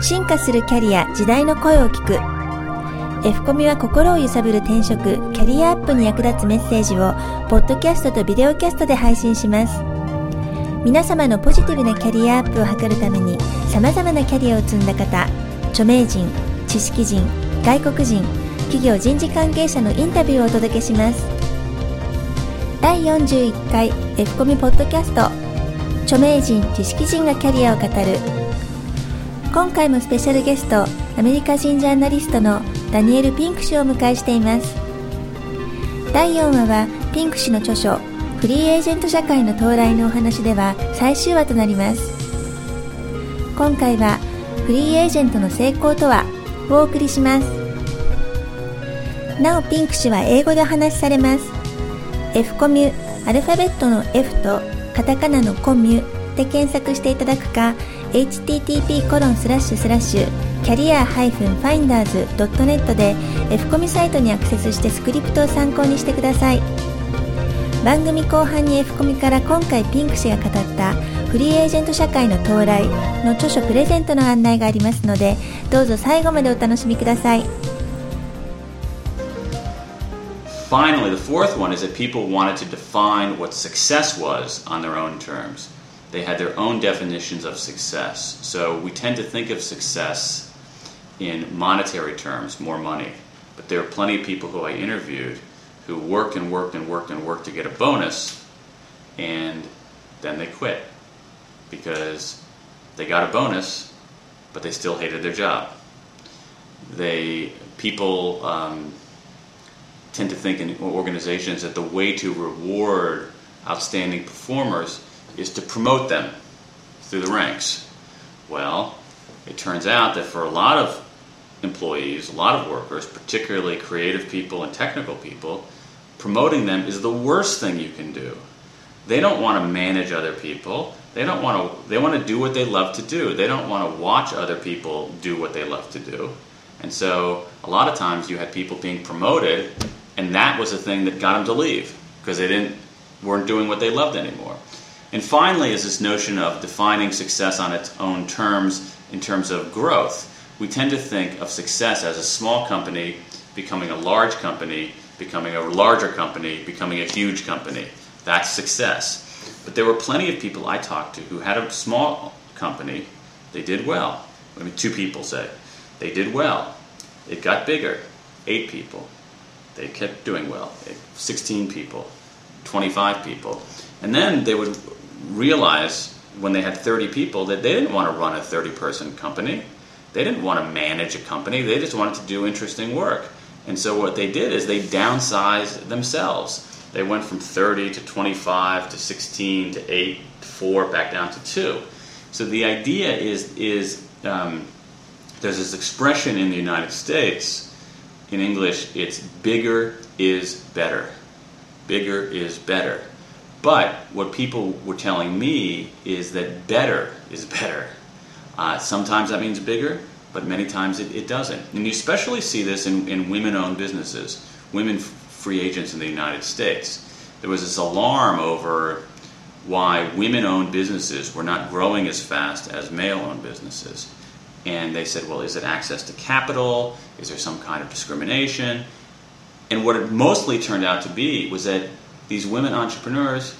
進化するキャリア時代の声を聞く。F コミは心を揺さぶる転職キャリアアップに役立つメッセージをポッドキャストとビデオキャストで配信します。皆様のポジティブなキャリアアップを図るために様々なキャリアを積んだ方著名人知識人外国人企業人事関係者のインタビューをお届けします。第41回 F コミポッドキャスト著名人知識人がキャリアを語る今回もスペシャルゲストアメリカ人ジャーナリストのダニエル・ピンク氏をお迎えしています。第4話はピンク氏の著書フリーエージェント社会の到来のお話では最終話となります。今回はフリーエージェントの成功とはをお送りします。なおピンク氏は英語でお話しされます。F コミュアルファベットの F とカタカナのコミュで検索していただくか http コロンスラッシュスラッシュキャリア -finders.net で F コミサイトにアクセスしてスクリプトを参考にしてください番組後半に F コミから今回ピンク氏が語ったフリーエージェント社会の到来の著書プレゼントの案内がありますのでどうぞ最後までお楽しみください Finally, the fourth one is that people wanted to define what success was on their own terms. They had their own definitions of success. So we tend to think of success in monetary terms, more money. But there are plenty of people who I interviewed who worked and worked and worked and worked to get a bonus, and then they quit because they got a bonus, but they still hated their job. They people um, tend to think in organizations that the way to reward outstanding performers is to promote them through the ranks. Well, it turns out that for a lot of employees, a lot of workers, particularly creative people and technical people, promoting them is the worst thing you can do. They don't want to manage other people. They don't want to they want to do what they love to do. They don't want to watch other people do what they love to do. And so a lot of times you had people being promoted and that was the thing that got them to leave because they didn't weren't doing what they loved anymore. And finally is this notion of defining success on its own terms in terms of growth. We tend to think of success as a small company becoming a large company, becoming a larger company, becoming a huge company. That's success. But there were plenty of people I talked to who had a small company, they did well. I mean, two people say. They did well. It got bigger, eight people. They kept doing well. 16 people, 25 people. And then they would realize when they had 30 people that they didn't want to run a 30 person company. They didn't want to manage a company. They just wanted to do interesting work. And so what they did is they downsized themselves. They went from 30 to 25 to 16 to 8 to 4 back down to 2. So the idea is, is um, there's this expression in the United States. In English, it's bigger is better. Bigger is better. But what people were telling me is that better is better. Uh, sometimes that means bigger, but many times it, it doesn't. And you especially see this in, in women owned businesses, women f- free agents in the United States. There was this alarm over why women owned businesses were not growing as fast as male owned businesses. And they said, well, is it access to capital? Is there some kind of discrimination? And what it mostly turned out to be was that these women entrepreneurs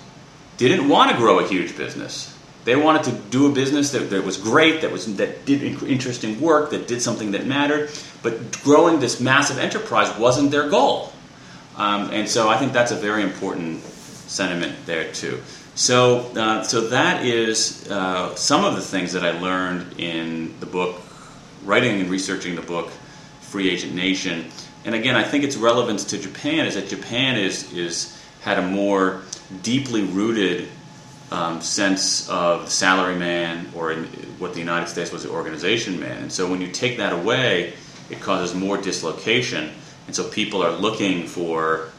didn't want to grow a huge business. They wanted to do a business that, that was great, that, was, that did interesting work, that did something that mattered, but growing this massive enterprise wasn't their goal. Um, and so I think that's a very important sentiment there, too. So, uh, so that is uh, some of the things that I learned in the book, writing and researching the book, Free Agent Nation. And again, I think its relevance to Japan is that Japan is, is had a more deeply rooted um, sense of the salaryman, or what the United States was the organization man. And so when you take that away, it causes more dislocation. And so people are looking for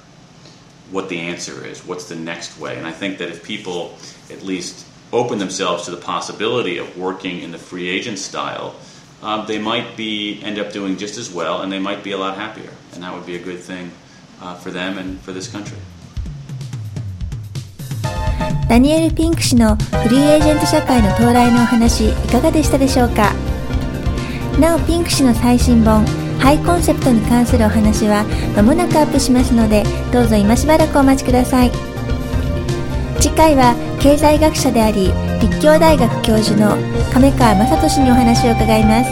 what the answer is, what's the next way. And I think that if people at least open themselves to the possibility of working in the free agent style, um, they might be end up doing just as well, and they might be a lot happier. And that would be a good thing uh, for them and for this country. ダニエル・ピンク氏のフリーエージェント社会の到来のお話いかがでしたでしょうか？なおピンク氏の最新本ハイコンセプトに関するお話は間もなくアップしますのでどうぞ今しばらくお待ちください。次回は経済学者であり立教大学教授の亀川雅人氏にお話を伺います。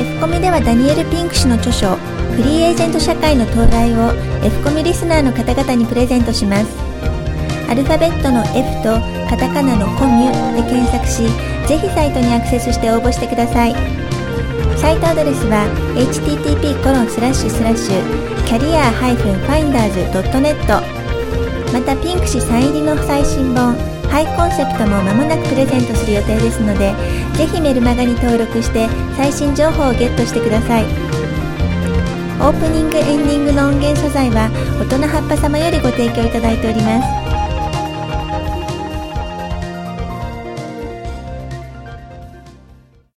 F コミではダニエル・ピンク氏の著書フリーエージェント社会の到来を F コミリスナーの方々にプレゼントします。アルファベットの F とカタカナのコミュで検索しぜひサイトにアクセスして応募してください。サイトアドレスは http コロンスラッシュスラッシュキャリア -finders.net またピンク氏サイン入りの最新本ハイコンセプトも間もなくプレゼントする予定ですのでぜひメルマガに登録して最新情報をゲットしてください。オープニングエンディングの音源素材は大人葉っぱ様よりご提供いただいております。